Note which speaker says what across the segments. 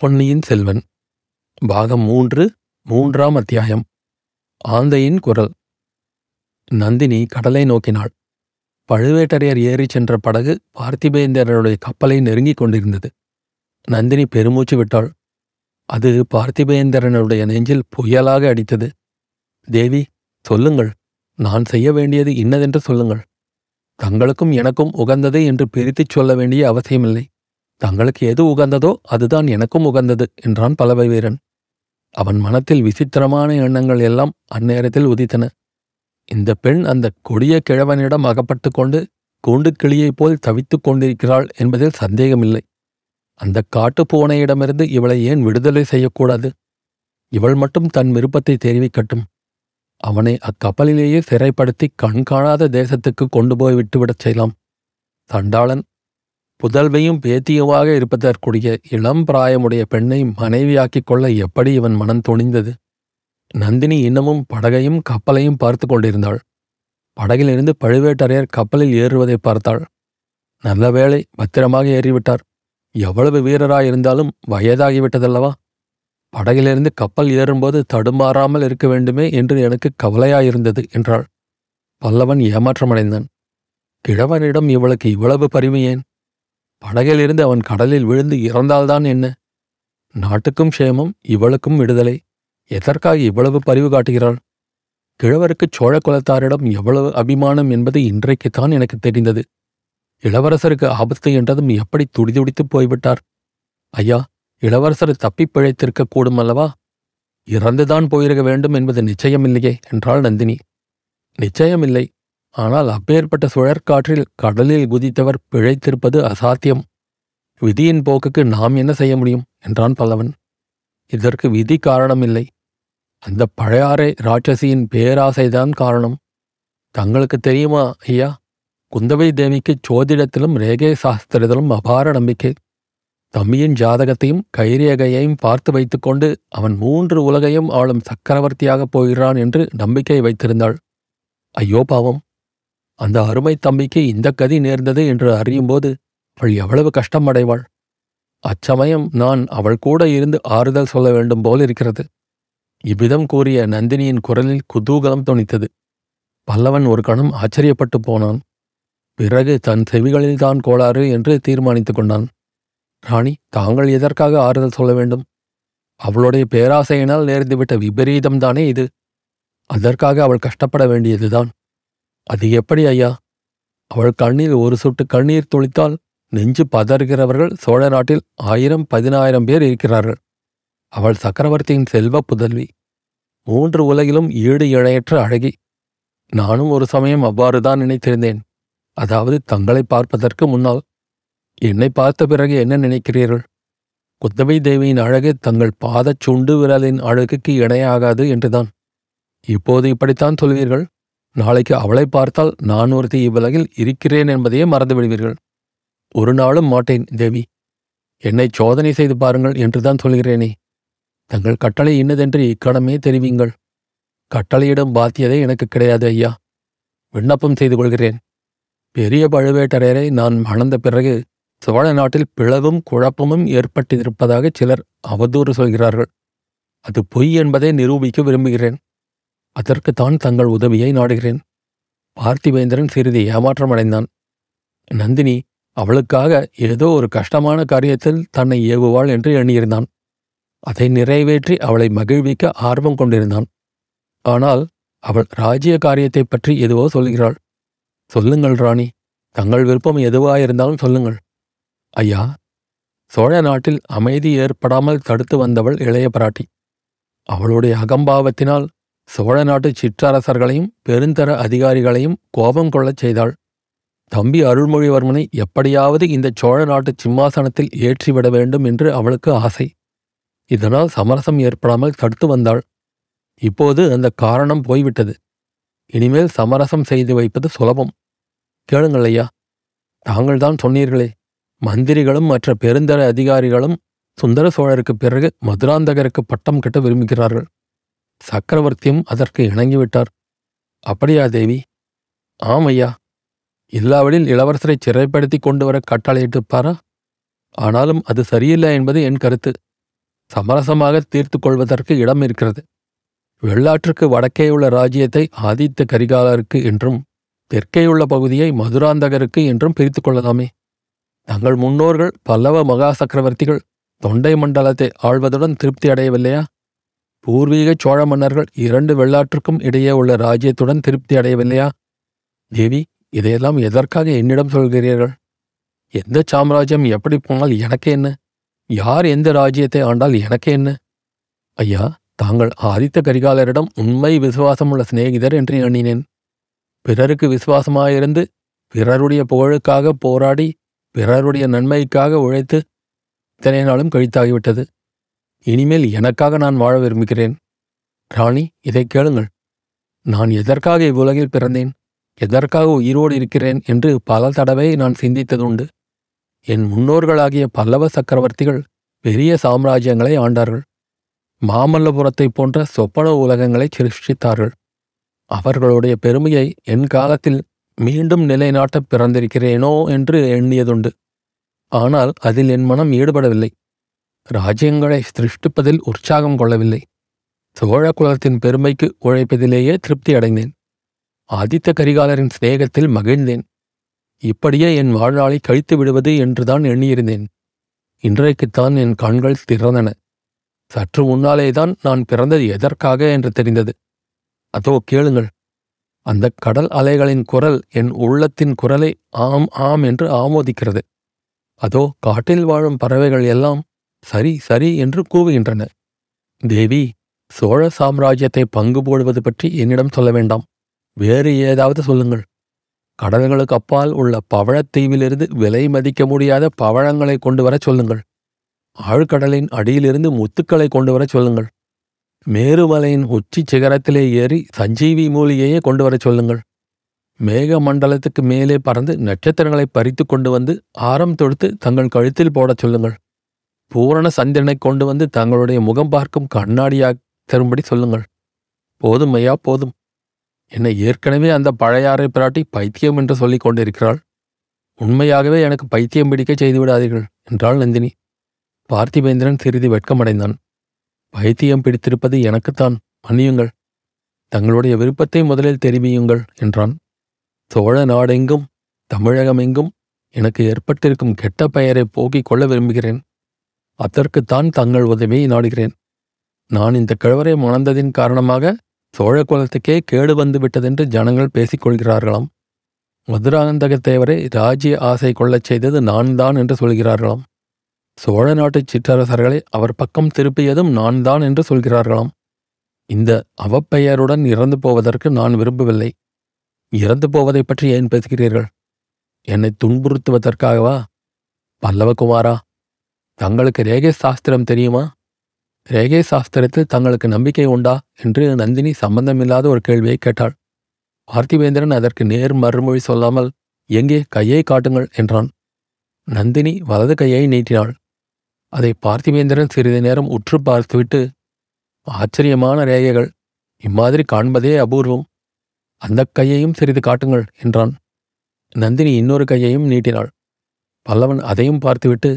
Speaker 1: பொன்னியின் செல்வன் பாகம் மூன்று மூன்றாம் அத்தியாயம் ஆந்தையின் குரல். நந்தினி கடலை நோக்கினாள். பழுவேட்டரையர் ஏறிச் சென்ற படகு பார்த்திபேந்திரனுடைய கப்பலை நெருங்கிக் கொண்டிருந்தது. நந்தினி பெருமூச்சு விட்டாள். அது பார்த்திபேந்திரனுடைய நெஞ்சில் புயலாக அடித்தது. தேவி சொல்லுங்கள். நான் செய்ய வேண்டியது இன்னதென்று சொல்லுங்கள். தங்களுக்கும் எனக்கும் உகந்தது என்று பிரித்துச் சொல்ல வேண்டிய அவசியமில்லை. தங்களுக்கு எது உகந்ததோ அதுதான் எனக்கும் உகந்தது என்றான் பலவை வீரன் அவன் மனத்தில் விசித்திரமான எண்ணங்கள் எல்லாம் அந்நேரத்தில் உதித்தன. இந்த பெண் அந்த கொடிய கிழவனிடம் அகப்பட்டு கொண்டு கூண்டு கிளியைப் போல் தவித்துக் கொண்டிருக்கிறாள் என்பதில் சந்தேகமில்லை. அந்த காட்டுப் பூனையிடமிருந்து இவளை ஏன் விடுதலை செய்யக்கூடாது? இவள் மட்டும் தன் விருப்பத்தை தெரிவிக்கட்டும். அவனை அக்கப்பலிலேயே சிறைப்படுத்தி கண்காணாத தேசத்துக்கு கொண்டு போய் விட்டுவிடச் செய்யலாம். தண்டாளன் புதல்வையும் பேத்தியுமாக இருப்பதற்குரிய இளம் பிராயமுடைய பெண்ணை மனைவியாக்கிக் கொள்ள எப்படி இவன் மனம் துணிந்தது? நந்தினி இன்னமும் படகையும் கப்பலையும் பார்த்து கொண்டிருந்தாள். படகிலிருந்து பழுவேட்டரையர் கப்பலில் ஏறுவதை பார்த்தாள். நல்ல வேளை பத்திரமாக ஏறிவிட்டார். எவ்வளவு வீரராயிருந்தாலும் வயதாகிவிட்டதல்லவா? படகிலிருந்து கப்பல் ஏறும்போது தடுமாறாமல் இருக்க வேண்டுமே என்று எனக்கு கவலையாயிருந்தது என்றாள். பல்லவன் ஏமாற்றமடைந்தான். கிழவனிடம் இவளுக்கு இவ்வளவு பரிவு ஏன்? படகிலிருந்து அவன் கடலில் விழுந்து இறந்தால்தான் என்ன? நாட்டுக்கும் க்ஷேமம் இவளுக்கும் விடுதலை. எதற்காக இவ்வளவு பரிவு காட்டுகிறாள்? கிழவருக்கு சோழ குலத்தாரிடம் எவ்வளவு அபிமானம் என்பது இன்றைக்குத்தான் எனக்கு தெரிந்தது. இளவரசருக்கு ஆபத்து என்றதும் எப்படி துடிதுடித்துப் போய்விட்டார்? ஐயா இளவரசர் தப்பிப் பிழைத்திருக்க கூடும் அல்லவா இறந்துதான் போயிருக்க வேண்டும் என்பது நிச்சயமில்லையே என்றாள் நந்தினி. நிச்சயமில்லை. ஆனால் அப்பேற்பட்ட சுழற்காற்றில் கடலில் குதித்தவர் பிழைத்திருப்பது அசாத்தியம். விதியின் போக்குக்கு நாம் என்ன செய்ய முடியும்? என்றான் பல்லவன். இதற்கு விதி காரணமில்லை. அந்த பழையாறை ராட்சசியின் பேராசைதான் காரணம். தங்களுக்கு தெரியுமா ஐயா? குந்தவை தேவிக்கு சோதிடத்திலும் ரேகை சாஸ்திரத்திலும் அபார நம்பிக்கை. தம்பியின் ஜாதகத்தையும் கைரேகையையும் பார்த்து வைத்துக்கொண்டு அவன் மூன்று உலகையும் ஆளும் சக்கரவர்த்தியாகப் போகிறான் என்று நம்பிக்கை வைத்திருந்தாள். ஐயோ பாவம். அந்த அருமை தம்பிக்கு இந்த கதி நேர்ந்தது என்று அறியும்போது அவள் எவ்வளவு கஷ்டம் அடைவாள் அச்சமயம் நான் அவள் கூட இருந்து ஆறுதல் சொல்ல வேண்டும் போல் இருக்கிறது. இவ்விதம் கூறிய நந்தினியின் குரலில் குதூகலம் துணித்தது பல்லவன் ஒரு கணம் ஆச்சரியப்பட்டு போனான். பிறகு தன் செவிகளில்தான் கோளாறு என்று தீர்மானித்துக் கொண்டான். ராணி தாங்கள் எதற்காக ஆறுதல் சொல்ல வேண்டும்? அவளுடைய பேராசையினால் நேர்ந்துவிட்ட விபரீதம்தானே இது? அதற்காக அவள் கஷ்டப்பட வேண்டியதுதான். அது எப்படி ஐயா? அவள் கண்ணில் ஒரு சொட்டு கண்ணீர் துளித்தால் நெஞ்சு பதறுகிறவர்கள் சோழ நாட்டில் ஆயிரம் பதினாயிரம் பேர் இருக்கிறார்கள். அவள் சக்கரவர்த்தியின் செல்வ புதல்வி. மூன்று உலகிலும் ஈடு இழையற்ற அழகி. நானும் ஒரு சமயம் அவ்வாறுதான் நினைத்திருந்தேன். அதாவது தங்களை பார்ப்பதற்கு முன்னால் என்னை பார்த்த பிறகு என்ன நினைக்கிறீர்கள்? குத்தவை தேவியின் அழகு தங்கள் பாதச் சுண்டு விரலின் அழகுக்கு இணையாகாது என்றுதான். இப்போது இப்படித்தான் சொல்வீர்கள்? நாளைக்கு அவளை பார்த்தால் நான் ஒருத்தி இவ்வுலகில் இருக்கிறேன் என்பதையே மறந்து விடுவீர்கள் ஒரு நாளும் மாட்டேன் தேவி. என்னை சோதனை செய்து பாருங்கள் என்றுதான் சொல்கிறேனே. தங்கள் கட்டளை இன்னதென்று இக்கணமே தெரிவிங்கள். கட்டளையிடும் பாத்தியதே எனக்கு கிடையாது ஐயா. விண்ணப்பம் செய்து கொள்கிறேன். பெரிய பழுவேட்டரையரை நான் மணந்த பிறகு சோழ நாட்டில் பிளவும் குழப்பமும் ஏற்பட்டிருப்பதாக சிலர் அவதூறு சொல்கிறார்கள். அது பொய் என்பதை நிரூபிக்க விரும்புகிறேன். அதற்குத்தான் தங்கள் உதவியை நாடுகிறேன். பார்த்திவேந்திரன் சிறிது ஏமாற்றமடைந்தான். நந்தினி அவளுக்காக ஏதோ ஒரு கஷ்டமான காரியத்தில் தன்னை ஏவுவாள் என்று எண்ணியிருந்தான். அதை நிறைவேற்றி அவளை மகிழ்விக்க ஆர்வம் கொண்டிருந்தான். ஆனால் அவள் ராஜ்ய காரியத்தைப் பற்றி எதுவோ சொல்கிறாள். சொல்லுங்கள் ராணி தங்கள் விருப்பம் எதுவாயிருந்தாலும் சொல்லுங்கள். ஐயா சோழ நாட்டில் அமைதி ஏற்படாமல் தடுத்து வந்தவள் இளைய பிராட்டி. அவளுடைய அகம்பாவத்தினால் சோழ நாட்டு சிற்றரசர்களையும் பெருந்தர அதிகாரிகளையும் கோபம் கொள்ளச் செய்தாள். தம்பி அருள்மொழிவர்மனை எப்படியாவது இந்த சோழ நாட்டு சிம்மாசனத்தில் ஏற்றிவிட வேண்டும் என்று அவளுக்கு ஆசை. இதனால் சமரசம் ஏற்படாமல் தடுத்து வந்தாள். இப்போது அந்த காரணம் போய்விட்டது. இனிமேல் சமரசம் செய்து வைப்பது சுலபம். கேளுங்கள் ஐயா தாங்கள்தான் சொன்னீர்களே. மந்திரிகளும் மற்ற பெருந்தர அதிகாரிகளும் சுந்தர சோழருக்கு பிறகு மதுராந்தகருக்கு பட்டம் கட்ட விரும்புகிறார்கள். சக்கரவர்த்தியும் அதற்கு இணங்கிவிட்டார். அப்படியா தேவி? ஆம் ஐயா. இல்லாவிடில் இளவரசரை சிறைப்படுத்தி கொண்டு வர கட்டளையிட்டுப்பாரா ஆனாலும் அது சரியில்லை என்பது என் கருத்து. சமரசமாக தீர்த்து கொள்வதற்கு இடம் இருக்கிறது. வெள்ளாற்றுக்கு வடக்கேயுள்ள ராஜ்யத்தை ஆதித்த கரிகாலருக்கு என்றும் தெற்கேயுள்ள பகுதியை மதுராந்தகருக்கு என்றும் பிரித்து கொள்ளலாமே. தங்கள் முன்னோர்கள் பல்லவ மகா சக்கரவர்த்திகள் தொண்டை மண்டலத்தை ஆள்வதுடன் திருப்தி அடையவில்லையா? பூர்வீக சோழ மன்னர்கள் இரண்டு வெள்ளாற்றுக்கும் இடையே உள்ள ராஜ்யத்துடன் திருப்தி அடையவில்லையா? தேவி இதையெல்லாம் எதற்காக என்னிடம் சொல்கிறீர்கள்? எந்த சாம்ராஜ்யம் எப்படி போனால் எனக்கு என்ன? யார் எந்த ராஜ்யத்தை ஆண்டால் எனக்கு என்ன? ஐயா தாங்கள் ஆதித்த கரிகாலரிடம் உண்மை விசுவாசமுள்ள சிநேகிதர் என்று எண்ணினேன். பிறருக்கு விசுவாசமாயிருந்து பிறருடைய புகழுக்காக போராடி பிறருடைய நன்மைக்காக உழைத்து இத்தனை நாளும் கழித்தாகிவிட்டது. இனிமேல் எனக்காக நான் வாழ விரும்புகிறேன். ராணி இதை கேளுங்கள். நான் எதற்காக இவ்வுலகில் பிறந்தேன்? எதற்காக உயிரோடு இருக்கிறேன் என்று பல தடவை நான் சிந்தித்ததுண்டு. என் முன்னோர்களாகிய பல்லவ சக்கரவர்த்திகள் பெரிய சாம்ராஜ்யங்களை ஆண்டார்கள். மாமல்லபுரத்தைப் போன்ற சொப்பன உலகங்களை சிருஷ்டித்தார்கள். அவர்களுடைய பெருமையை என் காலத்தில் மீண்டும் நிலைநாட்ட பிறந்திருக்கிறேனோ என்று எண்ணியதுண்டு. ஆனால் அதில் என் மனம் ஈடுபடவில்லை. ராஜ்யங்களை சிருஷ்டிப்பதில் உற்சாகம் கொள்ளவில்லை. சோழ குலத்தின் பெருமைக்கு உழைப்பதிலேயே திருப்தி அடைந்தேன். ஆதித்த கரிகாலரின் சிநேகத்தில் மகிழ்ந்தேன். இப்படியே என் வாழ்நாளை கழித்து விடுவது என்றுதான் எண்ணியிருந்தேன். இன்றைக்குத்தான் என் கண்கள் திறந்தன. சற்று முன்னாலேதான் நான் பிறந்தது எதற்காக என்று தெரிந்தது. அதோ கேளுங்கள். அந்த கடல் அலைகளின் குரல் என் உள்ளத்தின் குரலை ஆம் ஆம் என்று ஆமோதிக்கிறது. அதோ காட்டில் வாழும் பறவைகள் எல்லாம் சரி சரி என்று கூவுகின்றன தேவி சோழ சாம்ராஜ்யத்தை பங்கு போடுவது பற்றி என்னிடம் சொல்ல வேண்டாம். வேறு ஏதாவது சொல்லுங்கள். கடல்களுக்கு அப்பால் உள்ள பவழத்தீவிலிருந்து விலை மதிக்க முடியாத பவழங்களை கொண்டு வரச் சொல்லுங்கள். ஆழ்கடலின் அடியிலிருந்து முத்துக்களை கொண்டு வரச் சொல்லுங்கள். மேருமலையின் உச்சி சிகரத்திலே ஏறி சஞ்சீவி மூலியையே கொண்டு வரச் சொல்லுங்கள். மேக மண்டலத்துக்கு மேலே பறந்து நட்சத்திரங்களை பறித்து கொண்டு வந்து ஆரம் தொடுத்து தங்கள் கழுத்தில் போடச் சொல்லுங்கள். பூரண சந்திரனை கொண்டு வந்து தங்களுடைய முகம் பார்க்கும் கண்ணாடியாக தரும்படி சொல்லுங்கள். போதும் ஐயா போதும். என்னை ஏற்கனவே அந்த பழையாறை பிராட்டி பைத்தியம் என்று சொல்லிக் கொண்டிருக்கிறாள். உண்மையாகவே எனக்கு பைத்தியம் பிடிக்க செய்து விடாதீர்கள் என்றாள் நந்தினி. பார்த்திபேந்திரன் சிறிது வெட்கமடைந்தான். பைத்தியம் பிடித்திருப்பது எனக்குத்தான் மன்னியுங்கள். தங்களுடைய விருப்பத்தை முதலில் தெரிவியுங்கள் என்றான். சோழ நாடெங்கும் தமிழகமெங்கும் எனக்கு ஏற்பட்டிருக்கும் கெட்ட பெயரை போக்கிக் கொள்ள விரும்புகிறேன். அதற்குத்தான் தங்கள் உதவியை நாடுகிறேன். நான் இந்த கிழவரை மணந்ததின் காரணமாக சோழ குலத்துக்கே கேடு வந்து விட்டதென்று ஜனங்கள் பேசிக் கொள்கிறார்களாம் மதுராந்தகத்தேவரை ராஜ்ய ஆசை கொள்ளச் செய்தது நான் தான் என்று சொல்கிறார்களாம். சோழ நாட்டுச் சிற்றரசர்களை அவர் பக்கம் திருப்பியதும் நான் தான் என்று சொல்கிறார்களாம். இந்த அவப்பெயருடன் இறந்து போவதற்கு நான் விரும்பவில்லை. இறந்து போவதைப் பற்றி ஏன் பேசுகிறீர்கள்? என்னை துன்புறுத்துவதற்காகவா? பல்லவகுமாரா? தங்களுக்கு ரேகை சாஸ்திரம் தெரியுமா? ரேகை சாஸ்திரத்தில் தங்களுக்கு நம்பிக்கை உண்டா? என்று நந்தினி சம்பந்தமில்லாத ஒரு கேள்வியை கேட்டாள். பார்த்திவேந்திரன் அதற்கு நேர் மறுமொழி சொல்லாமல் எங்கே கையை காட்டுங்கள் என்றான். நந்தினி வலது கையை நீட்டினாள். அதை பார்த்திவேந்திரன் சிறிது நேரம் உற்று பார்த்துவிட்டு ஆச்சரியமான ரேகைகள். இம்மாதிரி காண்பதே அபூர்வம். அந்த கையையும் சிறிது காட்டுங்கள் என்றான். நந்தினி இன்னொரு கையையும் நீட்டினாள். பல்லவன் அதையும் பார்த்துவிட்டு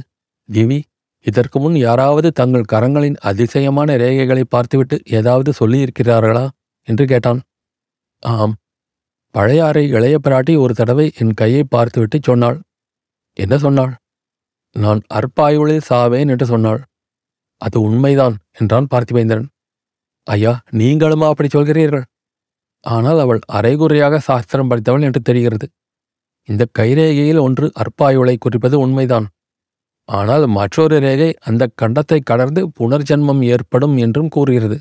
Speaker 1: திவி இதற்கு முன் யாராவது தங்கள் கரங்களின் அதிசயமான ரேகைகளை பார்த்துவிட்டு ஏதாவது சொல்லியிருக்கிறார்களா? என்று கேட்டான். ஆம். பழையாறை இளைய பிராட்டி ஒரு தடவை என் கையை பார்த்துவிட்டு சொன்னாள். என்ன சொன்னாள்? நான் அற்பாயுளில் சாவேன் என்று சொன்னாள். அது உண்மைதான் என்றான் பார்த்திபேந்திரன். ஐயா நீங்களுமா அப்படி சொல்கிறீர்கள். ஆனால் அவள் அரைகுறையாக சாஸ்திரம் படித்தவள் என்று தெரிகிறது. இந்த கைரேகையில் ஒன்று அற்பாயுளை குறிப்பது உண்மைதான். ஆனால் மற்றொரு ரேகை அந்த கண்டத்தை கடந்து புனர்ஜென்மம் ஏற்படும் என்றும் கூறுகிறது.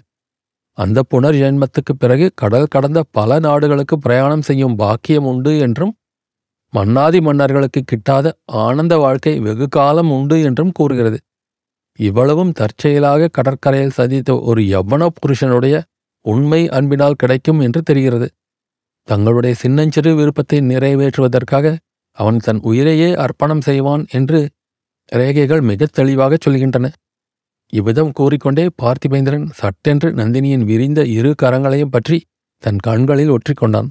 Speaker 1: அந்த புனர்ஜென்மத்துக்குப் பிறகு கடல் கடந்த பல நாடுகளுக்கு பிரயாணம் செய்யும் பாக்கியம் உண்டு என்றும் மன்னாதி மன்னர்களுக்கு கிட்டாத ஆனந்த வாழ்க்கை வெகு காலம் உண்டு என்றும் கூறுகிறது. இவ்வளவும் தற்செயலாக கடற்கரையில் சந்தித்த ஒரு யவ்வன புருஷனுடைய உண்மை அன்பினால் கிடைக்கும் என்று தெரிகிறது. தங்களுடைய சின்னஞ்சிறு விருப்பத்தை நிறைவேற்றுவதற்காக அவன் தன் உயிரையே அர்ப்பணம் செய்வான் என்று ரேகைகள் மிகத் தெளிவாகச் சொல்கின்றன. இவ்விதம் கூறிக்கொண்டே பார்த்திபேந்திரன் சட்டென்று நந்தினியின் விரிந்த இரு கரங்களையும் பற்றி தன் கண்களில் ஒற்றிக்கொண்டான்.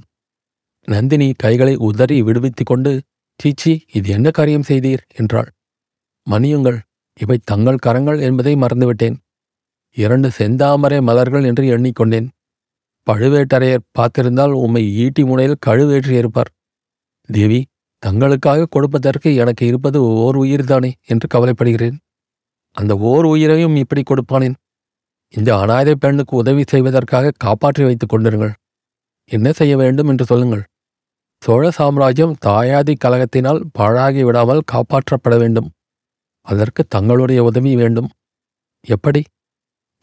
Speaker 1: நந்தினி கைகளை உதறி விடுவித்துக் கொண்டு சீச்சி இது என்ன காரியம் செய்தீர்? என்றாள். மணியுங்கள் இவை தங்கள் கரங்கள் என்பதை மறந்துவிட்டேன். இரண்டு செந்தாமரை மலர்கள் என்று எண்ணிக்கொண்டேன். பழுவேட்டரையர் பார்த்திருந்தால் உம்மை ஈட்டி முனையில் கழுவேற்றியிருப்பார். தேவி தங்களுக்காக கொடுப்பதற்கு எனக்கு இருப்பது ஓர் உயிர்தானே என்று கவலைப்படுகிறேன். அந்த ஓர் உயிரையும் இப்படி கொடுப்பானேன். இந்த அனாதை பெண்ணுக்கு உதவி செய்வதற்காக காப்பாற்றி வைத்துக் கொண்டிருங்கள். என்ன செய்ய வேண்டும் என்று சொல்லுங்கள். சோழ சாம்ராஜ்யம் தாயாதி கலகத்தினால் பாழாகி விடாமல் காப்பாற்றப்பட வேண்டும். அதற்கு தங்களுடைய உதவி வேண்டும். எப்படி?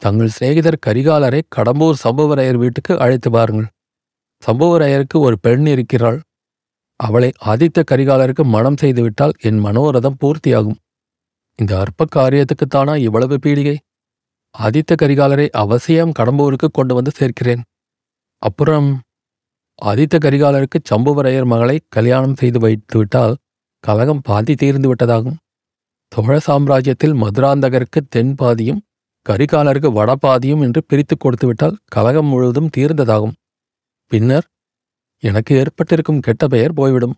Speaker 1: தங்கள் சிநேகிதர் கரிகாலரை கடம்பூர் சம்புவரையர் வீட்டுக்கு அழைத்து பாருங்கள் சம்புவரையருக்கு ஒரு பெண் இருக்கிறாள். அவளை ஆதித்த கரிகாலருக்கு மனம் செய்துவிட்டால் என் மனோரதம் பூர்த்தியாகும். இந்த அற்ப காரியத்துக்குத்தானா இவ்வளவு பீடிகை? ஆதித்த கரிகாலரை அவசியம் கடம்பூருக்கு கொண்டு வந்து சேர்க்கிறேன். அப்புறம் ஆதித்த கரிகாலருக்கு சம்புவரையர் மகளை கல்யாணம் செய்து வைத்துவிட்டால் கலகம் பாதி தீர்ந்து விட்டதாகும். சோழ சாம்ராஜ்யத்தில் மதுராந்தகருக்கு தென் பாதியும் கரிகாலருக்கு வடபாதியும் என்று பிரித்துக் கொடுத்துவிட்டால் கலகம் முழுவதும் தீர்ந்ததாகும். பின்னர் எனக்கு ஏற்பட்டிருக்கும் கெட்ட பெயர் போய்விடும்.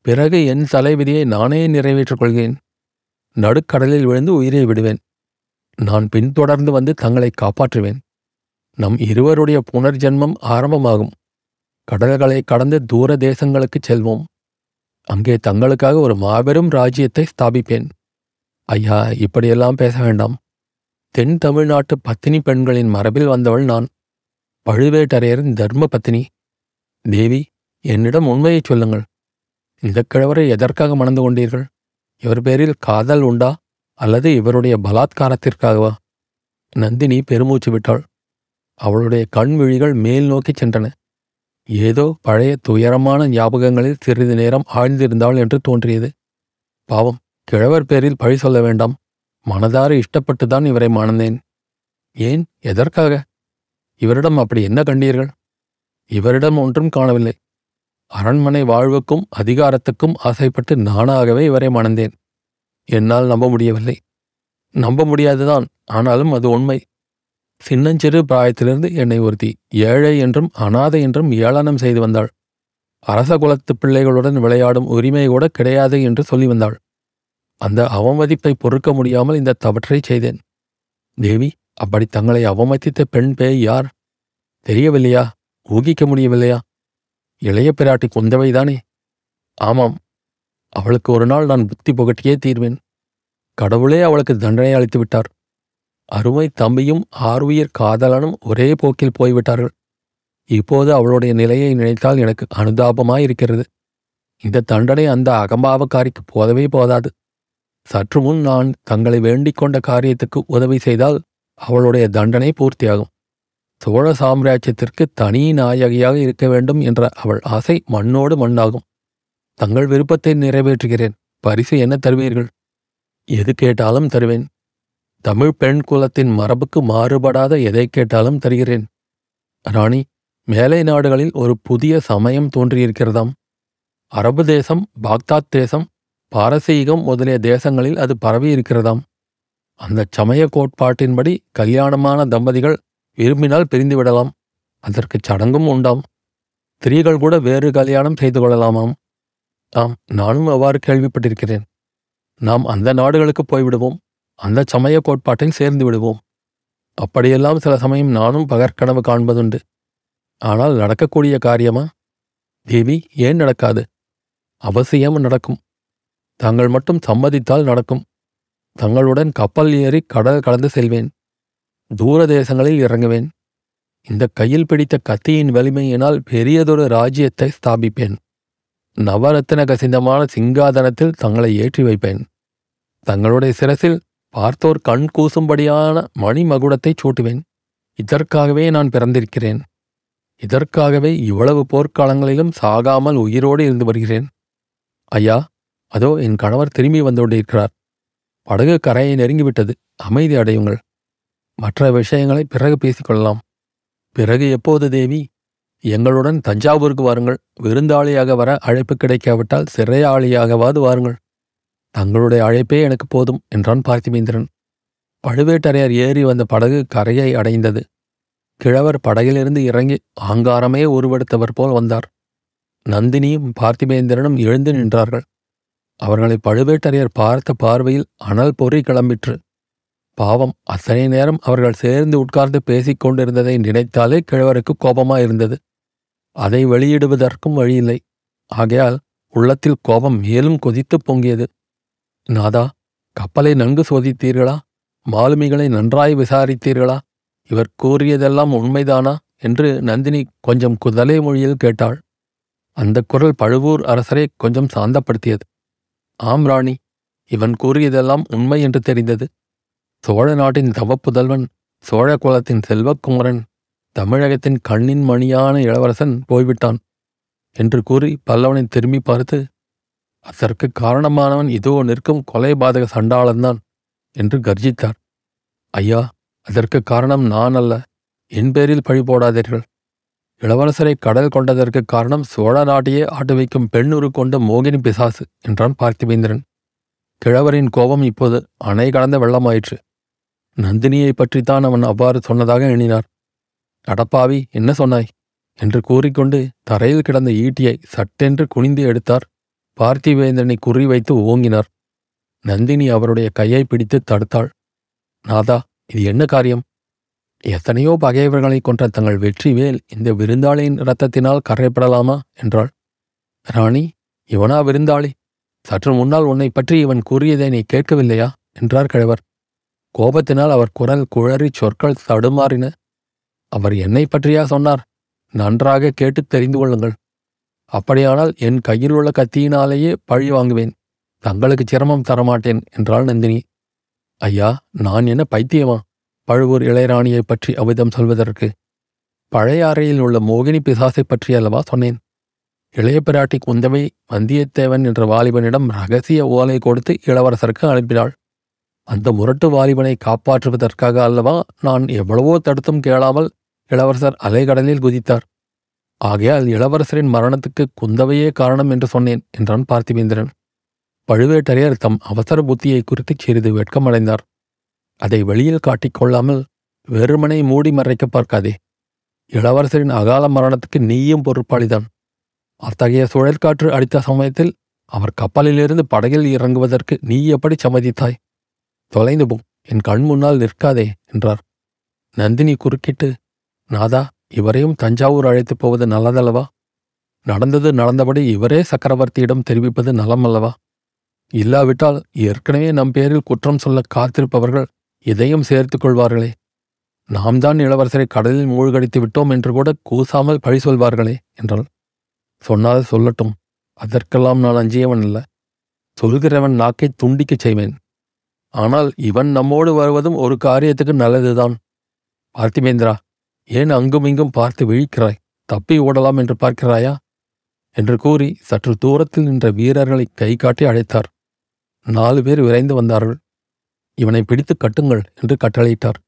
Speaker 1: பிறகு என் தலைவிதியை நானே நிறைவேற்றிக் கொள்கிறேன். நடுக்கடலில் விழுந்து உயிரை விடுவேன். நான் பின்தொடர்ந்து வந்து தங்களை காப்பாற்றுவேன். நம் இருவருடைய புனர்ஜென்மம் ஆரம்பமாகும். கடல்களை கடந்து தூர தேசங்களுக்குச் செல்வோம். அங்கே தங்களுக்காக ஒரு மாபெரும் ராஜ்யத்தை ஸ்தாபிப்பேன். ஐயா இப்படியெல்லாம் பேச வேண்டாம். தென் தமிழ்நாட்டு பத்தினி பெண்களின் மரபில் வந்தவள் நான். பழுவேட்டரையரின் தர்ம பத்தினி. தேவி என்னிடம் உண்மையைச் சொல்லுங்கள். இந்த கிழவரை எதற்காக மணந்து கொண்டீர்கள்? இவர் பேரில் காதல் உண்டா? அல்லது இவருடைய பலாத்காரத்திற்காகவா? நந்தினி பெருமூச்சு விட்டாள். அவளுடைய கண் விழிகள் மேல் நோக்கிச் சென்றன. ஏதோ பழைய துயரமான ஞாபகங்களில் சிறிது நேரம் ஆழ்ந்திருந்தாள் என்று தோன்றியது. பாவம் கிழவர் பேரில் பழி சொல்ல வேண்டாம். மனதார இஷ்டப்பட்டுதான் இவரை மணந்தேன். ஏன் எதற்காக? இவரிடம் அப்படி என்ன கண்டீர்கள்? இவரிடம் ஒன்றும் காணவில்லை. அரண்மனை வாழ்வுக்கும் அதிகாரத்துக்கும் ஆசைப்பட்டு நானாகவே இவரை மணந்தேன். என்னால் நம்ப முடியவில்லை. நம்ப முடியாதுதான் ஆனாலும் அது உண்மை. சின்னஞ்சிறு பிராயத்திலிருந்து என்னை ஒருத்தி ஏழை என்றும் அனாதை என்றும் ஏளனம் செய்து வந்தாள். அரச குலத்து பிள்ளைகளுடன் விளையாடும் உரிமை கூட கிடையாது என்று சொல்லி வந்தாள். அந்த அவமதிப்பை பொறுக்க முடியாமல் இந்த தவற்றை செய்தேன். தேவி அப்படி தங்களை அவமதித்த பெண் பேய் யார்? தெரியவில்லையா? ஊகிக்க முடியவில்லையா? இளைய பிராட்டி குந்தவைதானே? ஆமாம் அவளுக்கு ஒரு நாள் நான் புத்தி புகட்டியே தீர்வேன். கடவுளே அவளுக்கு தண்டனை அளித்து விட்டார். அருமை தம்பியும் ஆர்வியர் காதலனும் ஒரே போக்கில் போய்விட்டார்கள். இப்போது அவளுடைய நிலையை நினைத்தால் எனக்கு அனுதாபமாயிருக்கிறது. இந்த தண்டனை அந்த அகம்பாவக்காரிக்கு போதவே போதாது. சற்று முன் நான் தங்களை வேண்டிக் கொண்ட காரியத்துக்கு உதவி செய்தால் அவளுடைய தண்டனை பூர்த்தியாகும். சோழ சாம்ராஜ்யத்திற்கு தனி நாயகியாக இருக்க வேண்டும் என்ற அவள் ஆசை மண்ணோடு மண்ணாகும். தங்கள் விருப்பத்தை நிறைவேற்றுகிறேன். பரிசு என்ன தருவீர்கள்? எது கேட்டாலும் தருவேன். தமிழ் பெண் குலத்தின் மரபுக்கு மாறுபடாத எதை கேட்டாலும் தருகிறேன். ராணி மேலை நாடுகளில் ஒரு புதிய சமயம் தோன்றியிருக்கிறதாம். அரபு தேசம் பாக்தாத் தேசம் பாரசீகம் முதலிய தேசங்களில் அது பரவி இருக்கிறதாம் அந்த சமய கோட்பாட்டின்படி கல்யாணமான தம்பதிகள் விரும்பினால் பிரிந்து விடலாம் அதற்கு சடங்கும் உண்டாம். ஸ்திரீகள் கூட வேறு கல்யாணம் செய்து கொள்ளலாமாம். ஆம் நானும் அவ்வாறு கேள்விப்பட்டிருக்கிறேன். நாம் அந்த நாடுகளுக்கு போய்விடுவோம். அந்த சமய கோட்பாட்டில் சேர்ந்து விடுவோம். அப்படியெல்லாம் சில சமயம் நானும் பகற்கனவு காண்பதுண்டு. ஆனால் நடக்கக்கூடிய காரியமா? தேவி ஏன் நடக்காது? அவசியம் நடக்கும். தாங்கள் மட்டும் சம்மதித்தால் நடக்கும். தங்களுடன் கப்பல் ஏறி கடல் கடந்து செல்வேன். தூர தேசங்களில் இறங்குவேன். இந்த கையில் பிடித்த கத்தியின் வலிமையினால் பெரியதொரு ராஜ்யத்தை ஸ்தாபிப்பேன். நவரத்தின கசிந்தமான சிங்காதனத்தில் தங்களை ஏற்றி வைப்பேன். தங்களுடைய சிரசில் பார்த்தோர் கண் கூசும்படியான மணிமகுடத்தை சூட்டுவேன். இதற்காகவே நான் பிறந்திருக்கிறேன். இதற்காகவே இவ்வளவு போர்க்காலங்களிலும் சாகாமல் உயிரோடு இருந்து வருகிறேன். ஐயா அதோ என் கணவர் திரும்பி வந்து கொண்டிருக்கிறார் படகு கரையை நெருங்கிவிட்டது. அமைதி அடையுங்கள். மற்ற விஷயங்களை பிறகு பேசிக்கொள்ளலாம். பிறகு எப்போது தேவி? எங்களுடன் தஞ்சாவூருக்கு வாருங்கள். விருந்தாளியாக வர அழைப்பு கிடைக்காவிட்டால் சிறையாளியாகவாது வாருங்கள். தங்களுடைய அழைப்பே எனக்கு போதும் என்றான் பார்த்திபேந்திரன். பழுவேட்டரையர் ஏறி வந்த படகு கரையை அடைந்தது. கிழவர் படகிலிருந்து இறங்கி ஆங்காரமே உருவெடுத்தவர் போல் வந்தார். நந்தினியும் பார்த்திபேந்திரனும் எழுந்து நின்றார்கள். அவர்களை பழுவேட்டரையர் பார்த்த பார்வையில் அனல் பொறி கிளம்பிற்று. பாவம் அத்தனை நேரம் அவர்கள் சேர்ந்து உட்கார்ந்து பேசிக் கொண்டிருந்ததை நினைத்தாலே கிழவருக்கு கோபமாயிருந்தது. அதை வெளியிடுவதற்கும் வழியில்லை. ஆகையால் உள்ளத்தில் கோபம் மேலும் கொதித்துப் பொங்கியது. நாதா கப்பலை நன்கு சோதித்தீர்களா? மாலுமிகளை நன்றாய் விசாரித்தீர்களா? இவர் கூறியதெல்லாம் உண்மைதானா? என்று நந்தினி கொஞ்சம் குதலை மொழியில் கேட்டாள். அந்த குரல் பழுவூர் அரசரை கொஞ்சம் சாந்தப்படுத்தியது. ஆம் ராணி. இவன் கூறியதெல்லாம் உண்மை என்று தெரிந்தது. சோழ நாட்டின் தவப்புதல்வன் சோழ குலத்தின் செல்வக்குமரன் தமிழகத்தின் கண்ணின் மணியான இளவரசன் போய்விட்டான் என்று கூறி பல்லவனை திரும்பி பார்த்து அதற்கு காரணமானவன் இதோ நிற்கும் கொலைபாதக சண்டாளன்தான் என்று கர்ஜித்தார். ஐயா அதற்கு காரணம் நான் அல்ல என் பேரில் பழி போடாதீர்கள். இளவரசரை கடல் கொண்டதற்கு காரணம் சோழ நாட்டையே ஆட்டு வைக்கும் பெண்ணுரு கொண்ட மோகினி பிசாசு என்றான் பார்த்திவேந்திரன் கிழவரின் கோபம் இப்போது அணை கலந்த வெள்ளமாயிற்று. நந்தினியை பற்றித்தான் அவன் அவ்வாறு சொன்னதாக எண்ணினார். அடப்பாவி என்ன சொன்னாய்? என்று கூறிக்கொண்டு தரையில் கிடந்த ஈட்டியை சட்டென்று குனிந்து எடுத்தார். பார்த்திவேந்திரனை குறிவைத்து ஓங்கினார். நந்தினி அவருடைய கையை பிடித்து தடுத்தாள். நாதா இது என்ன காரியம்? எத்தனையோ பகைவர்களை கொன்ற தங்கள் வெற்றி வேல் இந்த விருந்தாளியின் இரத்தத்தினால் கரைப்படலாமா என்றாள். ராணி இவனா விருந்தாளி? சற்று முன்னால் உன்னை பற்றி இவன் கூறியதை நீ கேட்கவில்லையா? என்றார் கிழவர். கோபத்தினால் அவர் குரல் குழறி சொற்கள் தடுமாறின. அவர் என்னை பற்றியா சொன்னார்? நன்றாக கேட்டுத் தெரிந்து கொள்ளுங்கள். அப்படியானால் என் கையில் உள்ள கத்தியினாலேயே பழி வாங்குவேன். தங்களுக்கு சிரமம் தரமாட்டேன் என்றாள் நந்தினி. ஐயா நான் என்ன பைத்தியமா? பழுவூர் இளையராணியைப் பற்றி அவ்விதம் சொல்வதற்கு. பழைய அறையில் உள்ள மோகினி பிசாசை பற்றி அல்லவா சொன்னேன்? இளைய பிராட்டி குந்தவை வந்தியத்தேவன் என்ற வாலிபனிடம் ரகசிய ஓலை கொடுத்து இளவரசருக்கு அனுப்பினாள். அந்த முரட்டு வாலிபனை காப்பாற்றுவதற்காக அல்லவா நான் எவ்வளவோ தடுத்தும் கேளாமல் இளவரசர் அலைகடலில் குதித்தார். ஆகையால் இளவரசரின் மரணத்துக்கு குந்தவையே காரணம் என்று சொன்னேன் என்றான் பார்த்திவேந்திரன் பழுவேட்டரையர் தம் அவசர புத்தியை குறித்து சிறிது வெட்கமடைந்தார். அதை வெளியில் காட்டிக் கொள்ளாமல் வெறுமனை மூடி மறைக்க பார்க்காதே. இளவரசரின் அகால மரணத்துக்கு நீயும் பொறுப்பாளிதான். அத்தகைய சுழற்காற்று அடித்த சமயத்தில் அவர் கப்பலிலிருந்து படகில் இறங்குவதற்கு நீ எப்படி சம்மதித்தாய்? தொலைந்து போ என் கண் முன்னால் நிற்காதே என்றார். நந்தினி குறுக்கிட்டு நாதா இவரையும் தஞ்சாவூர் அழைத்துப் போவது நல்லதல்லவா? நடந்தது நடந்தபடி இவரே சக்கரவர்த்தியிடம் தெரிவிப்பது நலமல்லவா? இல்லாவிட்டால் ஏற்கனவே நம் பேரில் குற்றம் சொல்ல காத்திருப்பவர்கள் இதையும் சேர்த்துக் கொள்வார்களே. நாம் தான் இளவரசரை கடலில் மூழ்கடித்து விட்டோம் என்று கூட கூசாமல் பழி சொல்வார்களே என்றாள். சொன்னால் சொல்லட்டும். அதற்கெல்லாம் நான் அஞ்சியவன் அல்ல. சொல்கிறவன் நாக்கை துண்டிக்கச் செய்வேன். ஆனால் இவன் நம்மோடு வருவதும் ஒரு காரியத்துக்கு நல்லதுதான். பார்த்திபேந்திரா ஏன் அங்கும் இங்கும் பார்த்து விழிக்கிறாய்? தப்பி ஓடலாம் என்று பார்க்கிறாயா? என்று கூறி சற்று தூரத்தில் நின்ற வீரர்களை கை காட்டி அழைத்தார். நாலு பேர் விரைந்து வந்தார்கள். இவனை பிடித்து கட்டுங்கள் என்று கட்டளையிட்டார்.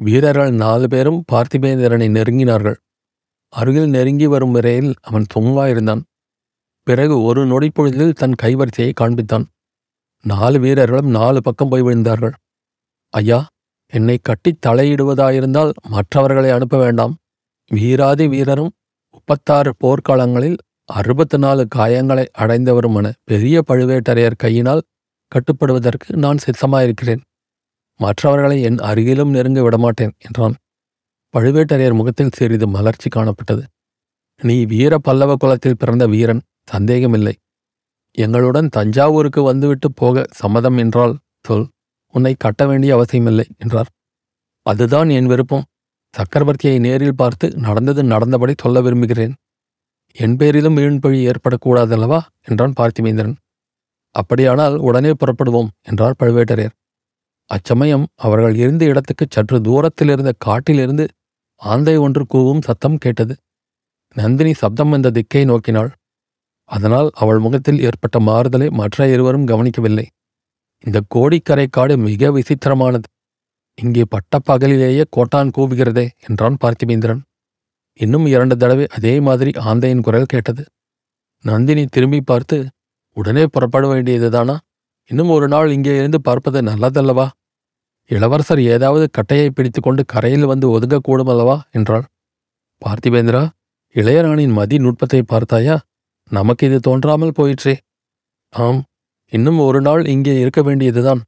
Speaker 1: வீரர்கள் நாலு பேரும் பார்த்திபேந்திரனை நெருங்கினார்கள். அருகில் நெருங்கி வரும் வரையில் அவன் சும்மாயிருந்தான் பிறகு ஒரு நொடிப்பொழுதில் தன் கைவரிசையை காண்பித்தான். நாலு வீரர்களும் நாலு பக்கம் போய் விழுந்தார்கள். ஐயா என்னை கட்டித் தலையிடுவதாயிருந்தால் மற்றவர்களை அனுப்ப வேண்டாம். வீராதி வீரரும் முப்பத்தாறு போர்க்காலங்களில் அறுபத்து நாலு காயங்களை அடைந்தவருமான பெரிய பழுவேட்டரையர் கையினால் கட்டுப்படுவதற்கு நான் சித்தமாயிருக்கிறேன். மற்றவர்களை என் அருகிலும் நெருங்க விடமாட்டேன் என்றான். பழுவேட்டரையர் முகத்தில் சிறிது மலர்ச்சி காணப்பட்டது. நீ வீர பல்லவ குலத்தில் பிறந்த வீரன் சந்தேகமில்லை. எங்களுடன் தஞ்சாவூருக்கு வந்துவிட்டு போக சம்மதம் என்றால் சொல். உன்னை கட்ட வேண்டிய அவசியமில்லை என்றார். அதுதான் என் விருப்பம். சக்கரவர்த்தியை நேரில் பார்த்து நடந்தது நடந்தபடி சொல்ல விரும்புகிறேன். என் பேரிலும் வீண்பழி ஏற்படக்கூடாதல்லவா? என்றான் பார்த்திவேந்திரன். அப்படியானால் உடனே புறப்படுவோம் என்றார் பழுவேட்டரையர். அச்சமயம் அவர்கள் இருந்த இடத்துக்கு சற்று தூரத்தில் இருந்த காட்டிலிருந்து ஆந்தை ஒன்று கூவும் சத்தம் கேட்டது. நந்தினி சப்தம் வந்த திக்கை நோக்கினாள். அதனால் அவள் முகத்தில் ஏற்பட்ட மாறுதலை மற்ற இருவரும் கவனிக்கவில்லை. இந்த கோடிக்கரை காடு மிக விசித்திரமானது. இங்கே பட்ட பகலிலேயே கோட்டான் கூவுகிறதே என்றான் பார்த்திபேந்திரன். இன்னும் இரண்டு தடவை அதே மாதிரி ஆந்தையின் குரல் கேட்டது. நந்தினி திரும்பி பார்த்து உடனே புறப்பட வேண்டியதுதானா? இன்னும் ஒரு நாள் இங்கே இருந்து பார்ப்பது நல்லதல்லவா? இளவரசர் ஏதாவது கட்டையை பிடித்துக்கொண்டு கரையில் வந்து ஒதுங்கக்கூடும் அல்லவா என்றாள். பார்த்திபேந்திரா இளையராணியின் மதி நுட்பத்தை பார்த்தாயா? நமக்கு இது தோன்றாமல் போயிற்றே. ஆம் இன்னும் ஒரு நாள் இங்கே இருக்க வேண்டியதுதான்.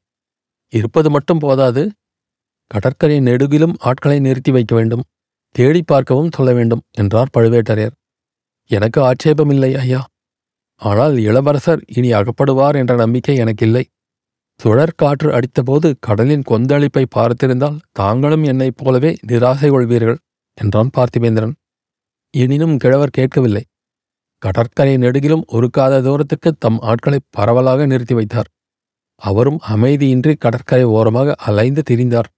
Speaker 1: இருப்பது மட்டும் போதாது. கடற்கரை நெடுகிலும் ஆட்களை நிறுத்தி வைக்க வேண்டும். தேடி பார்க்கவும் சொல்ல வேண்டும் என்றார் பழுவேட்டரையர். எனக்கு ஆட்சேபமில்லை ஐயா. ஆனால் இளவரசர் இனி அகப்படுவார் என்ற நம்பிக்கை எனக்கில்லை. சுழற்காற்று அடித்தபோது கடலின் கொந்தளிப்பை பார்த்திருந்தால் தாங்களும் என்னைப் போலவே நிராசை கொள்வீர்கள் என்றான் பார்த்திபேந்திரன். எனினும் கிழவர் கேட்கவில்லை. கடற்கரை நெடுகிலும் ஒருக்காத தூரத்துக்கு தம் ஆட்களை பரவலாக நிறுத்தி வைத்தார். அவரும் அமைதியின்றி கடற்கரை ஓரமாக அலைந்து திரிந்தார்.